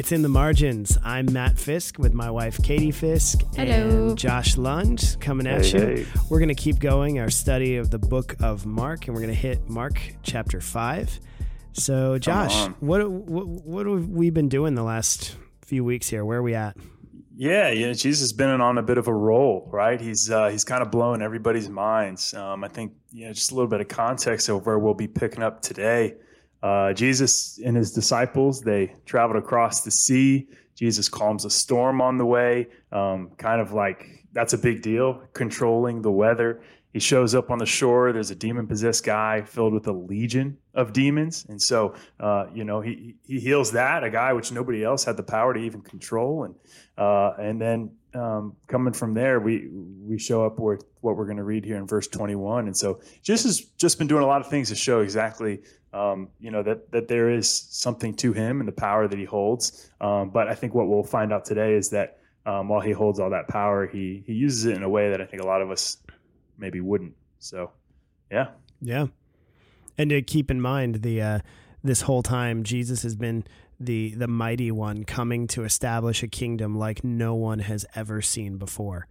It's in the margins. I'm Matt Fisk with my wife Katie Fisk Hello. and Josh Lund coming at Hey, you. hey. We're going to keep going our study of the book of Mark, and we're going to hit Mark chapter five. So, Josh, what, what what have we been doing the last few weeks here? Where are we at? Yeah, yeah, Jesus has been on a bit of a roll, right? He's uh, he's kind of blowing everybody's minds. Um, I think you know just a little bit of context of where we'll be picking up today. Uh, Jesus and his disciples they traveled across the sea. Jesus calms a storm on the way. Um, kind of like that's a big deal, controlling the weather. He shows up on the shore. There's a demon possessed guy filled with a legion of demons, and so uh, you know he he heals that a guy which nobody else had the power to even control, and uh, and then um, coming from there, we we show up where what we're going to read here in verse 21. And so Jesus has just been doing a lot of things to show exactly, um, you know, that that there is something to him and the power that he holds. Um, but I think what we'll find out today is that um, while he holds all that power, he he uses it in a way that I think a lot of us maybe wouldn't. So, yeah, Yeah, and to keep in mind the uh, this whole time Jesus has been the the mighty one coming to establish a kingdom like no one has ever seen before,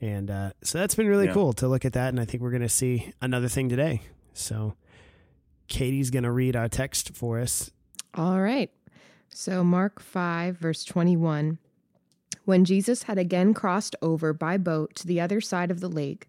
and uh, so that's been really Yeah. cool to look at that. And I think we're going to see another thing today. So Katie's going to read our text for us. All right. So, Mark 5, verse 21. When Jesus had again crossed over by boat to the other side of the lake,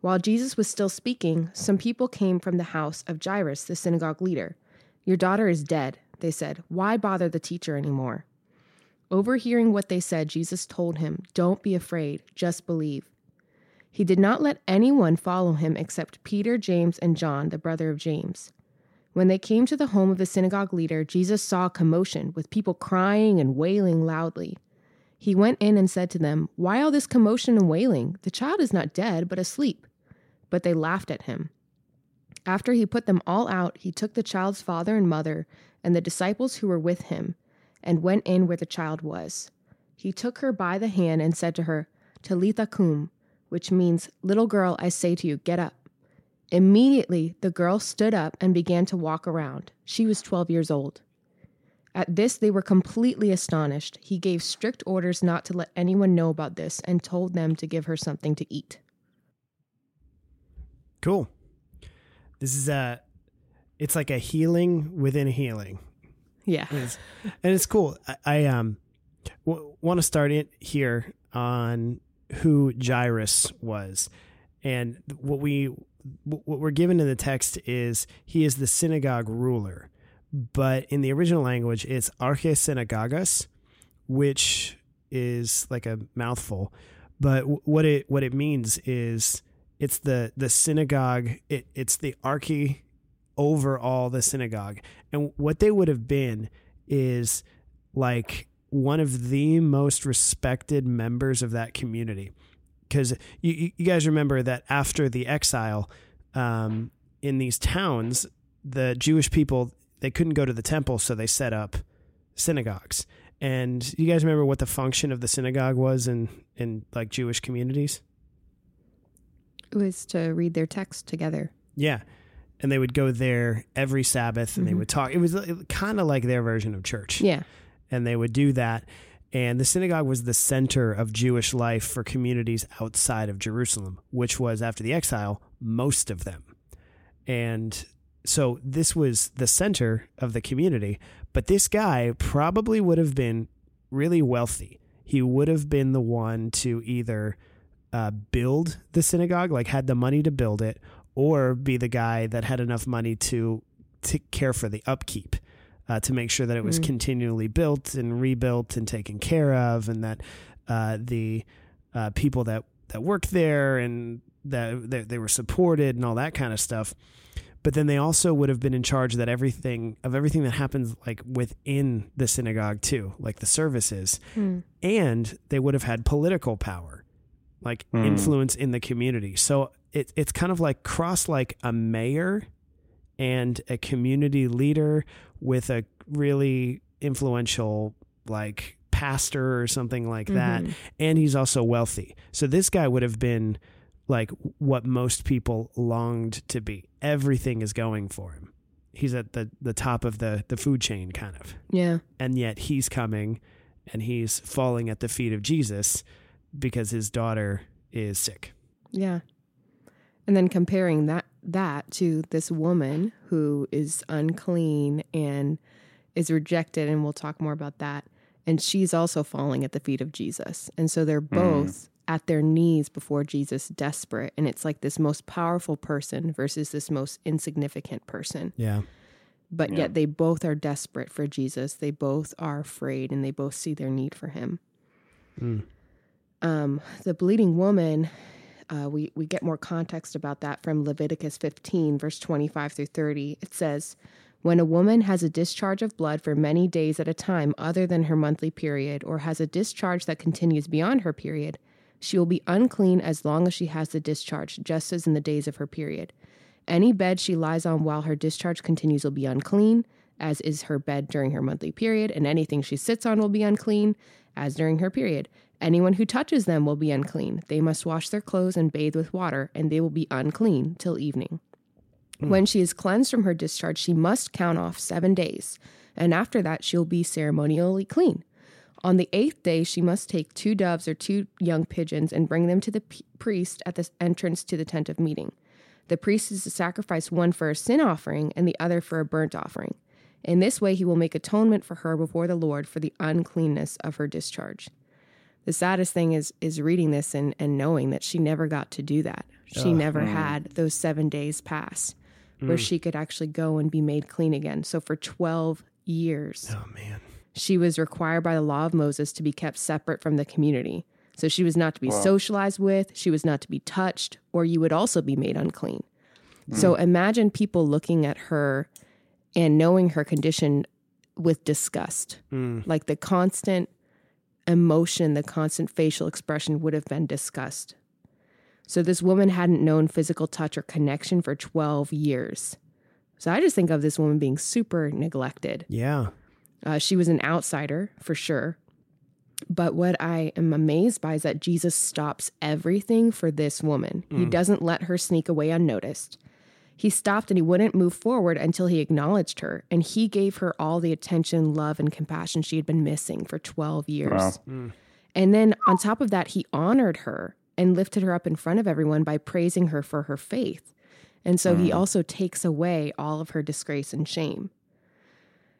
While Jesus was still speaking, some people came from the house of Jairus, the synagogue leader. Your daughter is dead, they said. Why bother the teacher anymore? Overhearing what they said, Jesus told him, Don't be afraid, just believe. He did not let anyone follow him except Peter, James, and John, the brother of James. When they came to the home of the synagogue leader, Jesus saw a commotion, with people crying and wailing loudly. He went in and said to them, Why all this commotion and wailing? The child is not dead, but asleep. But they laughed at him. After he put them all out, he took the child's father and mother and the disciples who were with him and went in where the child was. He took her by the hand and said to her, Talitha cum, which means, Little girl, I say to you, get up. Immediately the girl stood up and began to walk around. She was 12 years old. At this, they were completely astonished. He gave strict orders not to let anyone know about this and told them to give her something to eat. Cool. This is a, it's like a healing within a healing. Yeah. It's- and it's cool. I, I um w- want to start it here on who Jairus was, and what we what we're given in the text is he is the synagogue ruler, but in the original language it's arche synagogus, which is like a mouthful, but what it what it means is it's the the synagogue. It, it's the arche over all the synagogue. And what they would have been is like one of the most respected members of that community. Because you, you- you guys remember that after the exile um, in these towns, the Jewish people they couldn't go to the temple, so they set up synagogues. And you guys remember what the function of the synagogue was in in like Jewish communities? Was to read their text together. Yeah. and they would go there every Sabbath and they Mhm. would talk. It was kind of like their version of church. Yeah. And they would do that. And the synagogue was the center of Jewish life for communities outside of Jerusalem, which was, after the exile, most of them. And so this was the center of the community. But this guy probably would have been really wealthy. He would have been the one to either uh, build the synagogue, like had the money to build it, or be the guy that had enough money to to care for the upkeep, uh, to make sure that it was Mm. continually built and rebuilt and taken care of, and that uh, the uh, people that that worked there and that they, they were supported and all that kind of stuff. But then they also would have been in charge that everything of everything that happens like within the synagogue too, like the services, Hmm. and they would have had political power, like Hmm. influence in the community. So it, it's kind of like cross like a mayor and a community leader with a really influential like pastor or something like that Mhm. and he's also wealthy. So this guy would have been like what most people longed to be. Everything is going for him. He's at the the top of the the food chain kind of. Yeah. And yet he's coming and he's falling at the feet of Jesus because his daughter is sick. Yeah. And then comparing that that to this woman who is unclean and is rejected and we'll talk more about that. And she's also falling at the feet of Jesus. And so they're both at their knees before Jesus desperate and it's like this most powerful person versus this most insignificant person. Yeah. But Yeah. yet they both are desperate for Jesus. They both are afraid and they both see their need for him. Mm. Um, the bleeding woman, uh, we, we get more context about that from Leviticus 15, verse 25 through 30. It says, When a woman has a discharge of blood for many days at a time other than her monthly period, or has a discharge that continues beyond her period, she will be unclean as long as she has the discharge, just as in the days of her period. Any bed she lies on while her discharge continues will be unclean, as is her bed during her monthly period, and anything she sits on will be unclean, as during her period. Anyone who touches them will be unclean. They must wash their clothes and bathe with water, and they will be unclean till evening. Hmm. When she is cleansed from her discharge, she must count off seven days, and after that she'll be ceremonially clean. On the eighth day, she must take two doves or two young pigeons and bring them to the priest at the entrance to the tent of meeting. The priest is to sacrifice one for a sin offering and the other for a burnt offering. In this way, he will make atonement for her before the Lord for the uncleanness of her discharge. The saddest thing is is reading this and, and knowing that she never got to do that. She Ugh. never mm. had those seven days pass where mm. she could actually go and be made clean again. So for 12 years, Oh man. she was required by the law of Moses to be kept separate from the community. So she was not to be Wow. socialized with, she was not to be touched, or you would also be made unclean. So mm. imagine people looking at her and knowing her condition with disgust. Mm. Like the constant emotion, the constant facial expression would have been disgust. So this woman hadn't known physical touch or connection for 12 years. So I just think of this woman being super neglected. Yeah. Uh, she was an outsider for sure. But what I am amazed by is that Jesus stops everything for this woman. He doesn't let her sneak away unnoticed. He stopped and he wouldn't move forward until he acknowledged her, and he gave her all the attention, love, and compassion she had been missing for 12 years. Wow. Mm. And then on top of that, he honored her and lifted her up in front of everyone by praising her for her faith. And so he also takes away all of her disgrace and shame.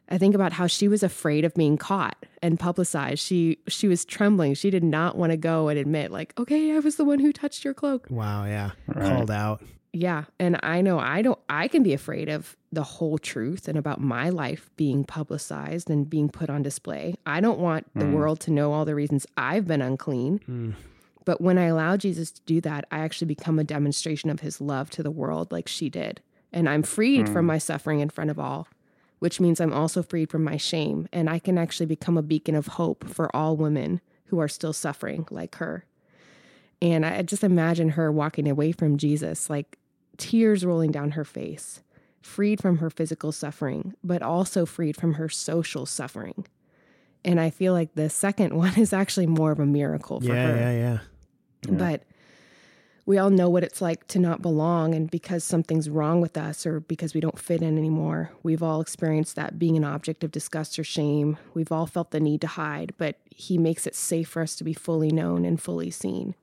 I think about how she was afraid of being caught and publicized. She she was trembling. She did not want to go and admit like, "Okay, I was the one who touched your cloak." Wow. Yeah. Right. Called out. Yeah, and I know I don't I can be afraid of the whole truth and about my life being publicized and being put on display. I don't want the Mm. world to know all the reasons I've been unclean. Mm. But when I allow Jesus to do that, I actually become a demonstration of his love to the world like she did. And I'm freed from my suffering in front of all, which means I'm also freed from my shame. And I can actually become a beacon of hope for all women who are still suffering like her. And I just imagine her walking away from Jesus, like tears rolling down her face, freed from her physical suffering, but also freed from her social suffering. And I feel like the second one is actually more of a miracle for Yeah. her. Yeah. Yeah. Yeah. But we all know what it's like to not belong and because something's wrong with us or because we don't fit in anymore. We've all experienced that being an object of disgust or shame. We've all felt the need to hide, but he makes it safe for us to be fully known and fully seen.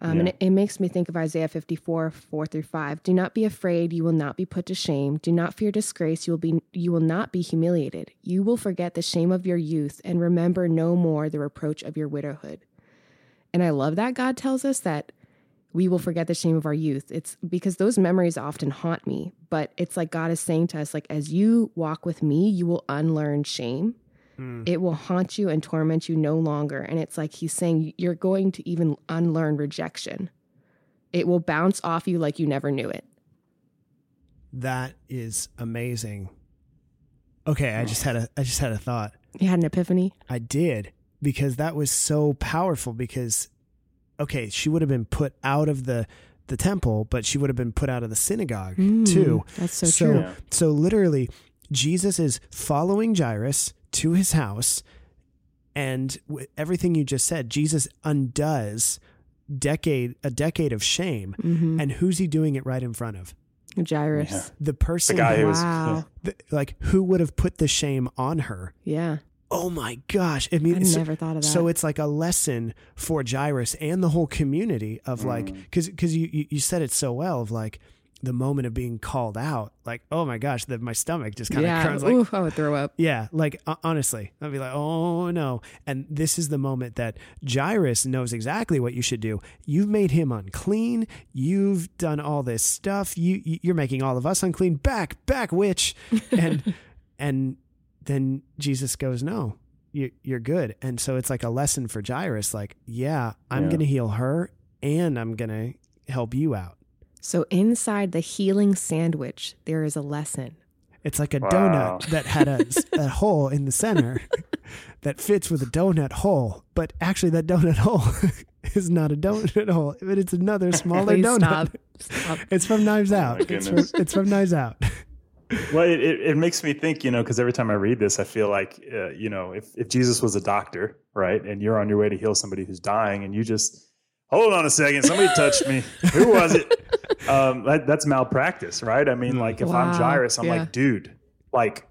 Um, And it, it makes me think of Isaiah 54, 4 through 5. Do not be afraid, you will not be put to shame. Do not fear disgrace, you will, be, you will not be humiliated. You will forget the shame of your youth and remember no more the reproach of your widowhood. And I love that God tells us that we will forget the shame of our youth. It's because those memories often haunt me, but it's like God is saying to us like as you walk with me, you will unlearn shame. It will haunt you and torment you no longer. And it's like he's saying you're going to even unlearn rejection. It will bounce off you like you never knew it. That is amazing. Okay, I just had a I just had a thought. You had an epiphany? I did because that was so powerful because okay, she would have been put out of the the temple, but she would have been put out of the synagogue too. Mm, That's so, So true. Yeah. so literally Jesus is following Jairus to his house and w- everything you just said, Jesus undoes decade a decade of shame Mm-hmm. and who's he doing it right in front of? Jairus. Yeah. The The person guy who, who was Wow. the- like who would have put the shame on her? Yeah. Oh my gosh. I mean I it's- never thought of that. so it's like a lesson for Jairus and the whole community of like, Mm. because because you, you you said it so well of like the moment of being called out, like oh my gosh, that my stomach just kind of yeah. crunches. Like Ooh, I would throw up. yeah, like uh, honestly, I'd be like, oh no. And this is the moment that Jairus knows exactly what you should do. You've made him unclean. You've done all this stuff. You you- you're making all of us unclean. Back, back, witch. And and then Jesus goes, no, you, you're good. And so it's like a lesson for Jairus. Like, yeah, I'm Yeah. gonna heal her, and I'm gonna help you out. So inside the healing sandwich, there is a lesson. It's like a Wow. donut that had a, a hole in the center that fits with a donut hole. But actually, that donut hole is not a donut hole, but it's another smaller Please donut. stop. Stop. It's from Knives Oh Out. it's, from, goodness. it's from Knives Out. Well, it, it, it makes me think, you know, because every time I read this, I feel like, uh, you know, if, if Jesus was a doctor, right, and you're on your way to heal somebody who's dying, and you just hold on a second, somebody touched me. Who was it? Um, that, that's malpractice, right? I mean, like if I'm Wow, Jairus, I'm yeah. like, dude, like,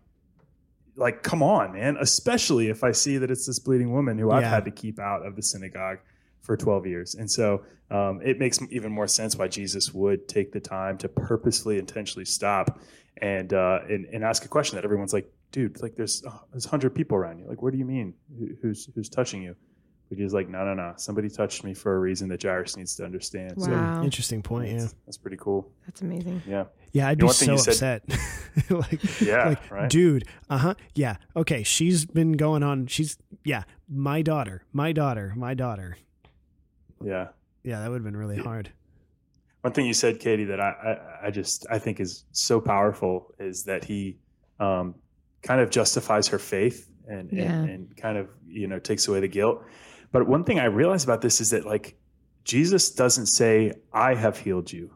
like, come on, man. Especially if I see that it's this bleeding woman who I've had to keep out of the synagogue for 12 years. And so um, it makes even more sense why Jesus would take the time to purposely, intentionally stop and, uh, and, and ask a question that everyone's like, dude, like there's, uh, there's 100 people around you. Like, what do you mean? Who, who's, who's touching you? But he's like, no, no, no. Somebody touched me for a reason that Jairus needs to understand. Wow. Interesting point. Yeah. that's, that's pretty cool. That's amazing. Yeah. Yeah, I'd know be so you said- upset. like, Yeah, like, right. dude, uh huh. Yeah. Okay. She's been going on. She's, yeah, my daughter, my daughter, my daughter. Yeah. Yeah, that would have been really hard. One thing you said, Katie, that I, I, I just I think is so powerful is that he um, kind of justifies her faith and, Yeah. and and kind of you know takes away the guilt. But one thing I realized about this is that like Jesus doesn't say I have healed you.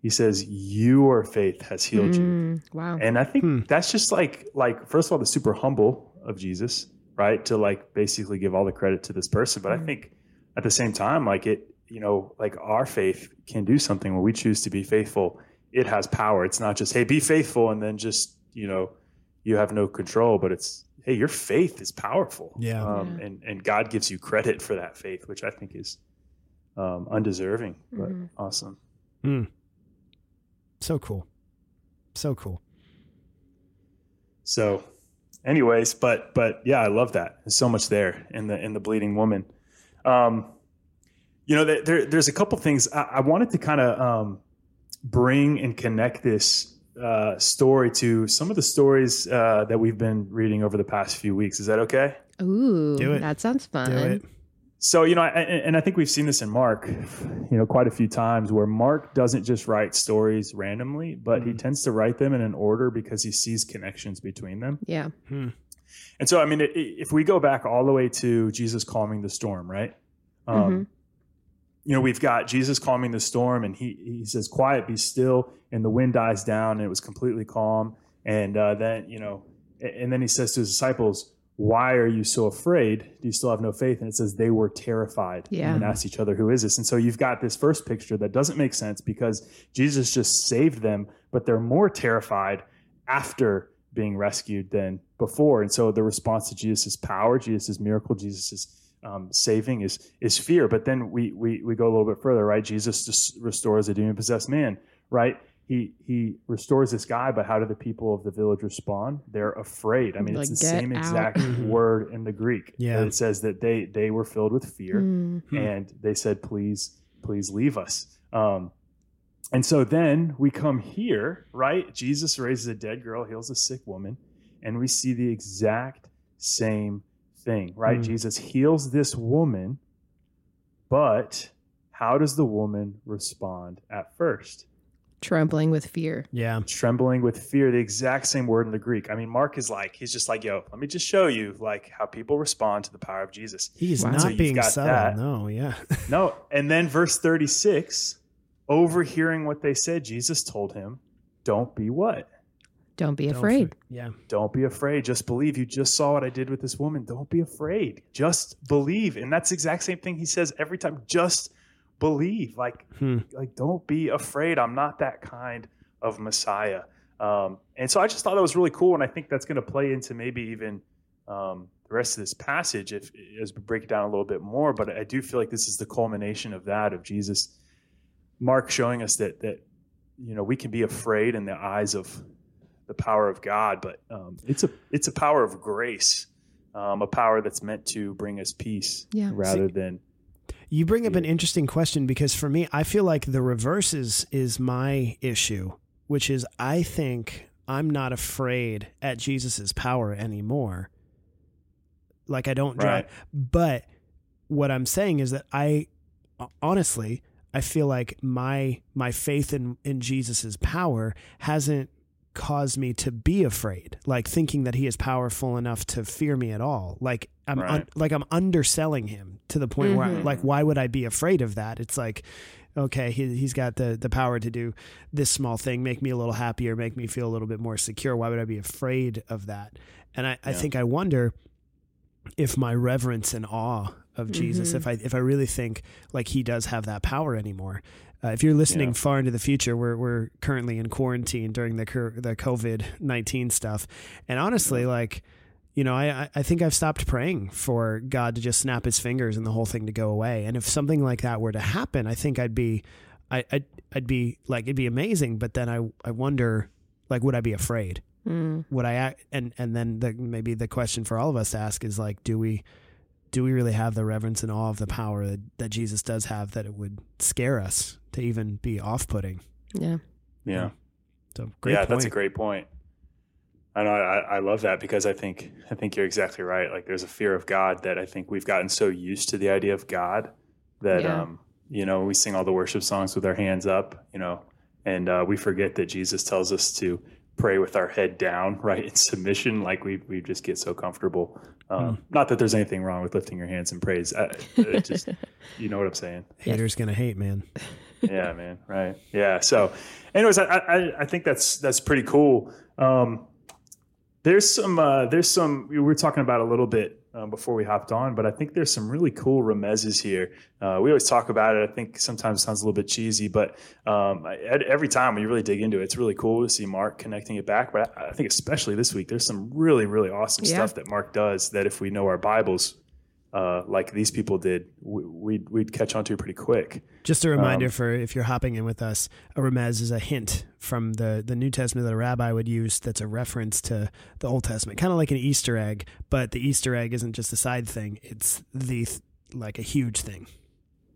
He says your faith has healed you. Mm, wow. And I think Hmm. that's just like like first of all the super humble of Jesus, right? To like basically give all the credit to this person, but I Mhm. think at the same time like it, you know, like our faith can do something when we choose to be faithful. It has power. It's not just hey, be faithful and then just, you know, you have no control, but it's hey, your faith is powerful. Yeah. Um, Yeah. and and God gives you credit for that faith, which I think is um, undeserving, but Mhm. awesome. So cool. So cool. So, anyways, but but yeah, I love that. There's so much there in the in the bleeding woman. Um, you know, there, there there's a couple things I, I wanted to kind of um, bring and connect this uh, story to some of the stories uh, that we've been reading over the past few weeks. Is that okay? Ooh, Do it. that sounds fun. Do it. So you know, I, and and I think we've seen this in Mark, you know, quite a few times where Mark doesn't just write stories randomly, but he Mhm. tends to write them in an order because he sees connections between them. Yeah. And so, I mean, i- i- if we go back all the way to Jesus calming the storm, right? Um, Mhm. You know, we've got Jesus calming the storm, and he he says, "Quiet, be still," and the wind dies down, and it was completely calm. And uh, then, you know, and then he says to his disciples, why are you so afraid? Do you still have no faith? And it says they were terrified Yeah. and asked each other, who is this? And so you've got this first picture that doesn't make sense because Jesus just saved them, but they're more terrified after being rescued than before. And so the response to Jesus' power, Jesus' miracle, Jesus' um, saving is is fear. But then we, we we go a little bit further, right? Jesus just restores a demon possessed man, right? He he restores this guy, but how do the people of the village respond? They're afraid. I mean, Like, it's the same out." exact Mhm. word in the Greek. Yeah. that It says that they they were filled with fear Mm. Hmm. and they said, "Please, please leave us." Um, and so then we come here, right? Jesus raises a dead girl, heals a sick woman, and we see the exact same thing, right? Mm. Jesus heals this woman, but how does the woman respond at first? Trembling with fear. Yeah. Trembling with fear, the exact same word in the Greek. I mean, Mark is like, he's just like, yo, let me just show you like how people respond to the power of Jesus. He's Wow. Not you've being got subtle. that. No, yeah. No, and then verse 36, overhearing what they said, Jesus told him, Don't be what? Don't be Don't afraid. Yeah. Don't be afraid. Just believe. You just saw what I did with this woman. Don't be afraid. Just believe. And that's the exact same thing he says every time. Just believe. Like, Hmm. like don't be afraid. I'm not that kind of Messiah. Um, and so I just thought that was really cool. And I think that's going to play into maybe even um, the rest of this passage if as we break it down a little bit more. But I do feel like this is the culmination of that of Jesus, Mark showing us that that you know we can be afraid in the eyes of the power of God, but um, it's a it's a power of grace, um, a power that's meant to bring us peace Yeah. rather than You bring up an interesting question because for me, I feel like the reverse is, is my issue, which is I think I'm not afraid at Jesus's power anymore. Like I don't drive, Right. but what I'm saying is that I honestly I feel like my my faith in in Jesus's power hasn't caused me to be afraid like thinking that he is powerful enough to fear me at all. Like i'm un- like i'm underselling him to the point where I, Mhm. like why would i be afraid of that? It's like okay he, he's got the the power to do this small thing make me a little happier make me feel a little bit more secure. Why would i be afraid of that? And i, I think i wonder if my reverence and awe of jesus Mhm. if i if i really think like he does have that power anymore uh, if you're listening Yeah. far into the future, we're we're currently in quarantine during the cur- the COVID nineteen stuff, and honestly, like you know, I I- I think I've stopped praying for God to just snap His fingers and the whole thing to go away. And if something like that were to happen, I think I'd be, I I'd, I'd be like it'd be amazing. But then I I wonder, like, would I be afraid? Mm. Would I act? And and then the maybe the question for all of us to ask is like, do we? Do we really have the reverence and awe of the power that, that Jesus does have that it would scare us to even be off putting? Yeah. yeah. So great yeah, point. that's a great point. I know I, I love that because I think I think you're exactly right. Like there's a fear of God that I think we've gotten so used to the idea of God that Yeah. um, you know we sing all the worship songs with our hands up, you know, and uh, we forget that Jesus tells us to pray with our head down, right, in submission. Like we we just get so comfortable. Um, Not that there's anything wrong with lifting your hands in praise. I, just you know what I'm saying Haters gonna hate, man. yeah, man. Right. Yeah. So, anyways, I, I I think that's that's pretty cool. Um, there's some uh, there's some we were talking about a little bit um, before we hopped on, but I think there's some really cool remezes here. Uh, we always talk about it. I think sometimes it sounds a little bit cheesy, but um, I- every time when you really dig into it, it's really cool to see Mark connecting it back. But I, I think especially this week, there's some really really awesome Yeah. stuff that Mark does that if we know our Bibles. Uh, like these people did, we, we'd, we'd catch on to pretty quick. Just a reminder Um, for if you're hopping in with us, a remez is a hint from the, the New Testament that a rabbi would use that's a reference to the Old Testament, kind of like an Easter egg, but the Easter egg isn't just a side thing; it's the like a huge thing.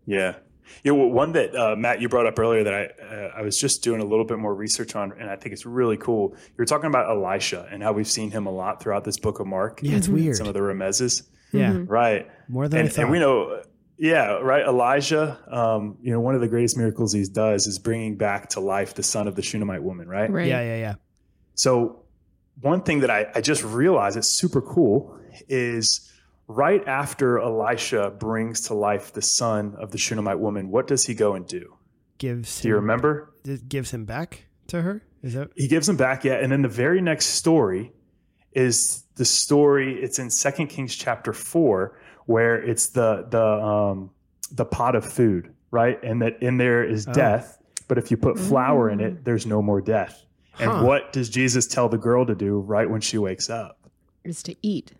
Yeah. Yeah, well, one that uh, Matt you brought up earlier that I uh, I was just doing a little bit more research on, and I think it's really cool. You're talking about Elisha and how we've seen him a lot throughout this book of Mark. Yeah, it's Mhm. weird. Some of the remezes, Yeah, Mhm. right? more than I And, thought. and we know, yeah, right. Elijah, um, you know, one of the greatest miracles he does is bringing back to life the son of the Shunammite woman, right? Right. Yeah, yeah, yeah. So, one thing that I, I just realized it's super cool is right after Elisha brings to life the son of the Shunammite woman, what does he go and do? Gives Do you him, remember? it gives him back to her. Is that He gives him back, yeah. And then the very next story is the story. It's in Second Kings chapter four, where it's the the um, the pot of food, right? And that in there is Oh. death, but if you put flour in it, there's no more death. And what does Jesus tell the girl to do right when she wakes up? Is to eat.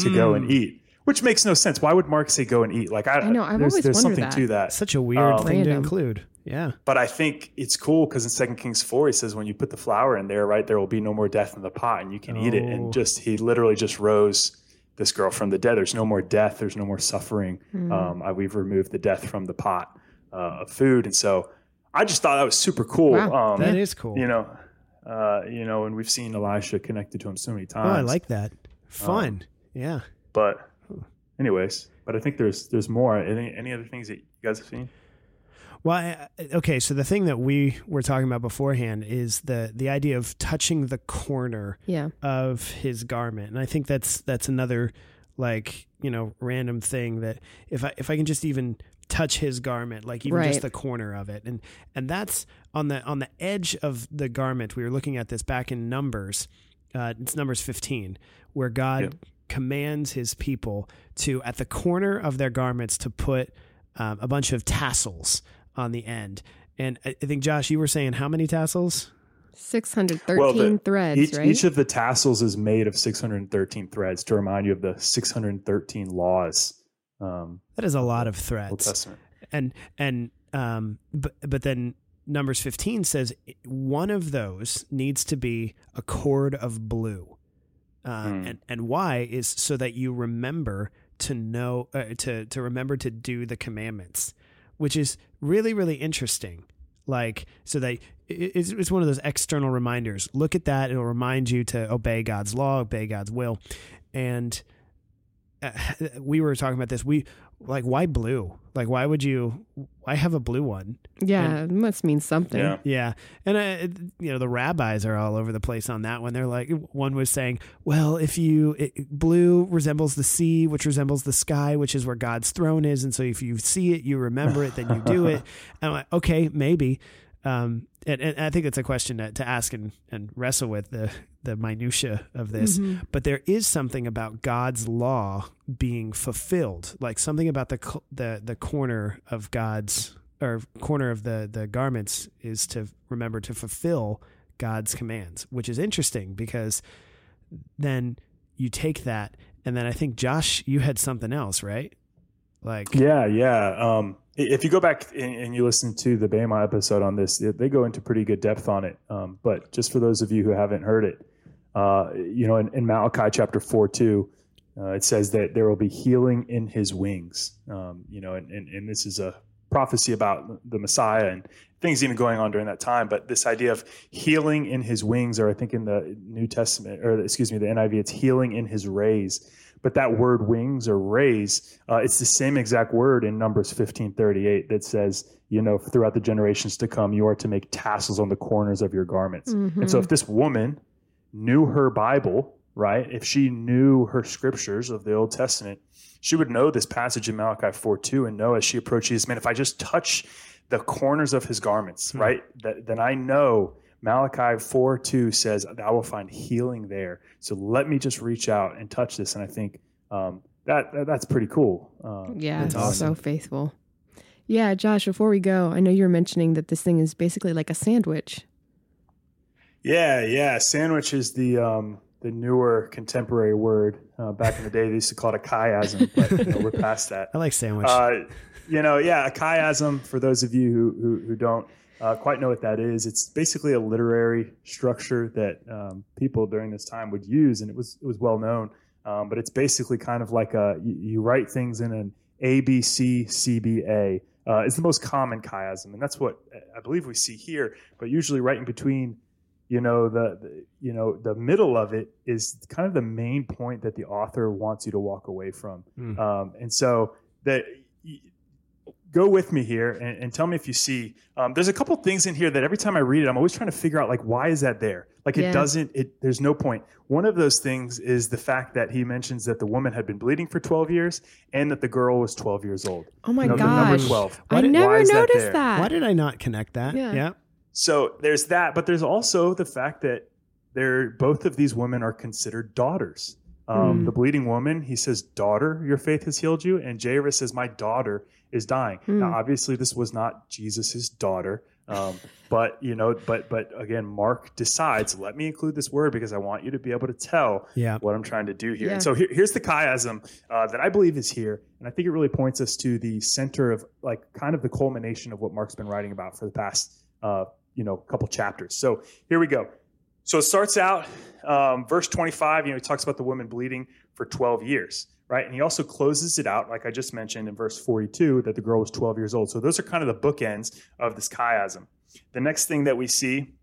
To go Mm. and eat, which makes no sense. Why would Mark say go and eat? Like I, I know, I've there's, always there's wondered something that. to that. Such a weird Um, thing to include. Yeah. But I think it's cool because in Second Kings four, he says when you put the flour in there, right, there will be no more death in the pot, and you can eat it. Oh. And just he literally just rose this girl from the dead. There's no more death. There's no more suffering. Mm. Um, I, we've removed the death from the pot uh, of food, and so I just thought that was super cool. Wow. Um, That is cool. you know, uh, you know, and we've seen Elisha connected to him so many oh, times. I like that. Fun. yeah. But, anyways, but I think there's there's more. Any any other things that you guys have seen? Well, I, I- okay. So the thing that we were talking about beforehand is the the idea of touching the corner Yeah. of his garment, and I think that's that's another like you know random thing that if I if I can just even touch his garment, like even Right. just the corner of it, and and that's on the on the edge of the garment. We were looking at this back in Numbers. Uh, it's Numbers fifteen, where God Yep. commands His people to at the corner of their garments to put um, a bunch of tassels on the end. And I I think Josh, you were saying how many tassels? 613 Well, the- threads, Each, right? each of the tassels is made of 613 threads to remind you of the 613 laws. Um, That is a lot of threads. Testament. and and um but but then numbers 15 says one of those needs to be a cord of blue uh, Hmm. and and why is so that you remember to know uh, to to remember to do the commandments which is really really interesting. Like so that it's, it's one of those external reminders. Look at that. It'll remind you to obey god's law obey god's will. And uh, we were talking about this. We like why blue? Like why would you why have a blue one? Yeah, it must mean something. Yeah. yeah. And uh, you know the rabbis are all over the place on that one. They're like one was saying well if you it, blue resembles the sea which resembles the sky which is where god's throne is. And so if you see it you remember it then you do it. And i'm like okay maybe um and, and i think it's a question to, to ask and, and wrestle with the the minutia of this Mhm. but there is something about God's law being fulfilled, like something about the the the corner of God's or corner of the the garments is to remember to fulfill God's commands, which is interesting because then you take that and then I think Josh, you had something else, right? Like Yeah, yeah. Um, i- if you go back and, you listen to the Bema episode on this, they- they go into pretty good depth on it. Um, but just for those of you who haven't heard it, uh, you know, in, in Malachi chapter 4 2, uh, it says that there will be healing in his wings. Um, you know, and, and, and this is a prophecy about the Messiah and things even going on during that time. But this idea of healing in his wings, or I think in the New Testament, or excuse me, the NIV, it's healing in his rays. But that word wings or rays, uh, it's the same exact word in Numbers 1538 that says, you know, throughout the generations to come, you are to make tassels on the corners of your garments. And so if this woman knew her Bible, right, if she knew her scriptures of the Old Testament, she would know this passage in Malachi 4 2 and know as she approaches, man, if I just touch the corners of his garments, Hmm. right, that, then I know Malachi 4 2 says that I will find healing there. So let me just reach out and touch this. And I think um, that, that that's pretty cool. Uh, Yeah, it's awesome. so faithful. Yeah, Josh, before we go, I know you were mentioning that this thing is basically like a sandwich. Yeah, yeah. Sandwich is the um, the newer contemporary word. Uh, back in the day, they used to call it a chiasm, but you know, we're past that. I like sandwich. Uh, you know, yeah, a chiasm. For those of you who who, who don't uh, quite know what that is, it's basically a literary structure that um, people during this time would use, and it was it was well known. Um, but it's basically kind of like a you, you write things in an A B C C B A. Uh, is the most common chiasm, and that's what I believe we see here. But usually, right in between you know the, the you know the middle of it is kind of the main point that the author wants you to walk away from Mm. um, and so that go with me here and, and tell me if you see um, there's a couple things in here that every time i read it i'm always trying to figure out like why is that there like it Yeah. doesn't it there's no point one of those things is the fact that he mentions that the woman had been bleeding for 12 years and that the girl was 12 years old Oh my You know, the number gosh. 12 I did- never why is that noticed that. Why did I not connect that? Yeah. yeah. So there's that, but there's also the fact that they're both of these women are considered daughters. Um, Mm. The bleeding woman, he says, "Daughter, your faith has healed you," and Jairus says, "My daughter is dying." Hmm. Now, obviously, this was not Jesus's daughter, um, but you know, but but again, Mark decides, let me include this word because I want you to be able to tell Yeah. what I'm trying to do here. Yeah. And so here, here's the chiasm uh, that I believe is here, and I think it really points us to the center of like kind of the culmination of what Mark's been writing about for the past uh, you know couple chapters. So here we go. So it starts out, um, verse 25, you know, he talks about the woman bleeding for 12 years, right? And he also closes it out, like I just mentioned in verse 42, that the girl was 12 years old. So those are kind of the bookends of this chiasm. The next thing that we see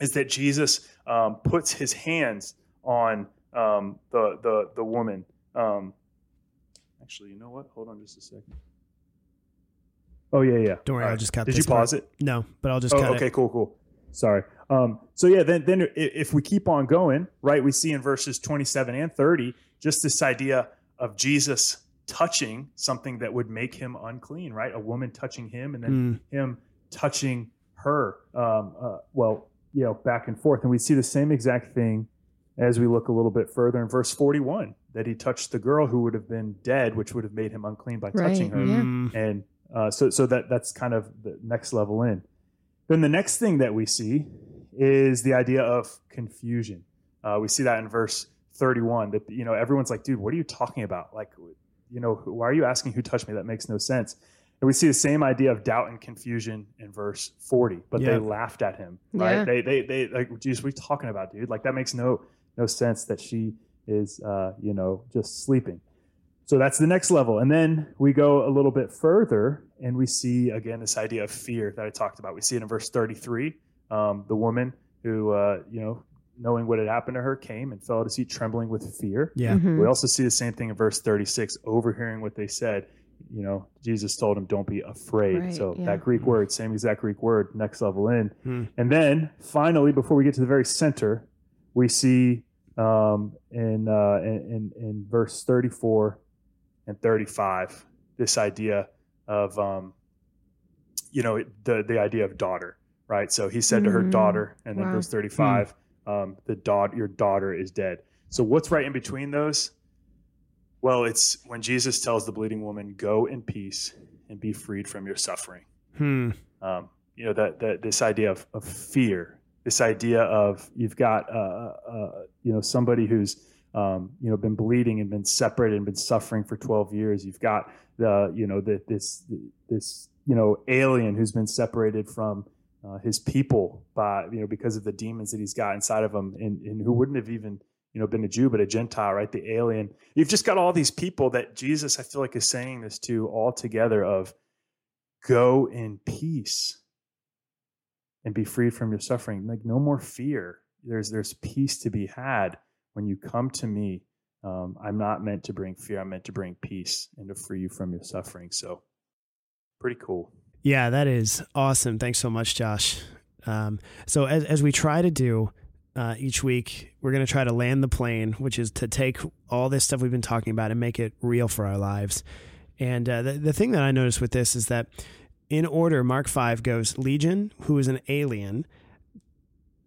is that Jesus um, puts his hands on um, the, the, the woman. Um, actually, you know what? Hold on just a second. Oh, yeah, yeah. Don't worry, I'll just cut Did you pause part. it? No, but I'll just Oh, cut okay, it. cool, cool. Sorry. Um, so yeah, then then if we keep on going, right, we see in verses 27 and 30 just this idea of Jesus touching something that would make him unclean, right? A woman touching him and then Mm. him touching her. Um, uh, well, you know, back and forth, and we see the same exact thing as we look a little bit further in verse 41 that he touched the girl who would have been dead, which would have made him unclean by touching her Yeah. Mm. and uh, so so that that's kind of the next level in. Then the next thing that we see is the idea of confusion. Uh, we see that in verse 31 that you know everyone's like, dude, what are you talking about? Like, you know, why are you asking who touched me? That makes no sense. And we see the same idea of doubt and confusion in verse 40, but Yeah. they laughed at him, right? Yeah. They, they, they, like, Jesus, what are you talking about, dude? Like, that makes no, no sense that she is, uh, you know, just sleeping. So that's the next level. And then we go a little bit further and we see, again, this idea of fear that I talked about. We see it in verse 33. Um, the woman who, uh, you know, knowing what had happened to her came and fell at his feet trembling with fear. Yeah. Mhm. We also see the same thing in verse 36, overhearing what they said. You know, Jesus told him, don't be afraid. Right, so yeah. that Greek word, same exact Greek word, next level in. Hmm. And then finally, before we get to the very center, we see um, in, uh, in, in, in verse 34 and 35 this idea of, um, you know, the, the idea of daughter, right? So he said to her Mhm. daughter, and then Wow. verse 35, um, the daughter, your daughter is dead. So what's right in between those? Well, it's when Jesus tells the bleeding woman, "Go in peace and be freed from your suffering." Hmm. Um, you know that that this idea of, of fear, this idea of you've got uh, uh, you know somebody who's um, you know been bleeding and been separated and been suffering for twelve years. You've got the you know the, this this you know alien who's been separated from uh, his people by you know because of the demons that he's got inside of him, and, and who wouldn't have even you know been a Jew but a Gentile, right? The alien. You've just got all these people that Jesus, I feel like, is saying this to all together of go in peace and be freed from your suffering. Like no more fear. There's there's peace to be had when you come to me. Um, I'm not meant to bring fear. I'm meant to bring peace and to free you from your suffering. So, pretty cool. Yeah, that is awesome. Thanks so much, Josh. Um, so as as we try to do uh, each week, we're going to try to land the plane, which is to take all this stuff we've been talking about and make it real for our lives. And uh, the the thing that I noticed with this is that in order, Mark five goes Legion, who is an alien,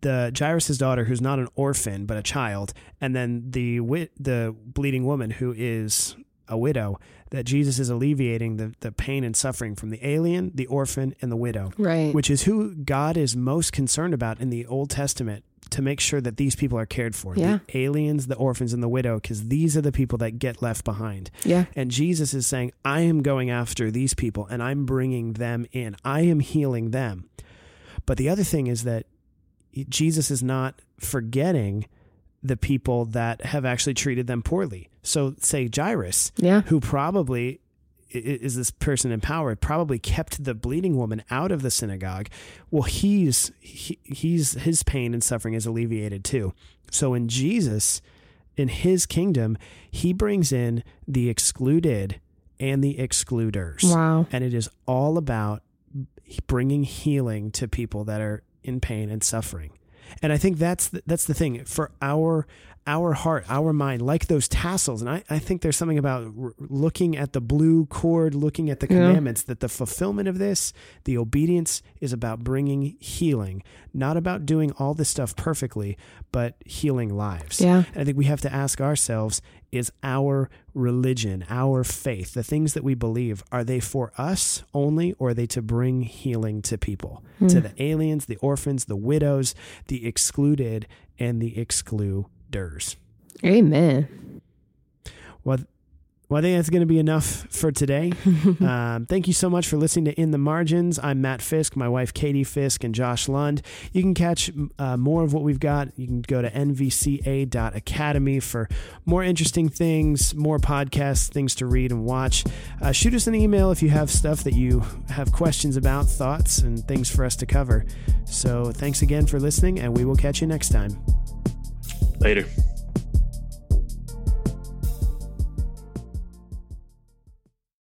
the Jairus' daughter, who's not an orphan but a child, and then the wi- the bleeding woman, who is a widow. That Jesus is alleviating the, the pain and suffering from the alien, the orphan, and the widow, Right. which is who God is most concerned about in the Old Testament to make sure that these people are cared for. Yeah. The aliens, the orphans, and the widow, because these are the people that get left behind. yeah. And Jesus is saying, I am going after these people and I'm bringing them in. I am healing them. But the other thing is that Jesus is not forgetting the people that have actually treated them poorly. So, say Jairus, Yeah. who probably is this person in power, probably kept the bleeding woman out of the synagogue. Well, he's he, he's his pain and suffering is alleviated too. So in Jesus, in his kingdom, he brings in the excluded and the excluders. Wow. And it is all about bringing healing to people that are in pain and suffering. And I think that's the, that's the thing for our our heart, our mind, like those tassels. And I, I think there's something about r- looking at the blue cord, looking at the Yeah. commandments, that the fulfillment of this, the obedience, is about bringing healing, not about doing all this stuff perfectly, but healing lives. Yeah. And I think we have to ask ourselves is our religion, our faith, the things that we believe, are they for us only or are they to bring healing to people, hmm. to the aliens, the orphans, the widows, the excluded, and the Amen. Well, well, I think that's going to be enough for today. um, thank you so much for listening to In the Margins. I'm Matt Fisk, my wife Katie Fisk, and Josh Lund. You can catch uh, more of what we've got. You can go to nvca.academy for more interesting things, more podcasts, things to read and watch. Uh, shoot us an email if you have stuff that you have questions about, thoughts, and things for us to cover. So thanks again for listening, and we will catch you next time. Later.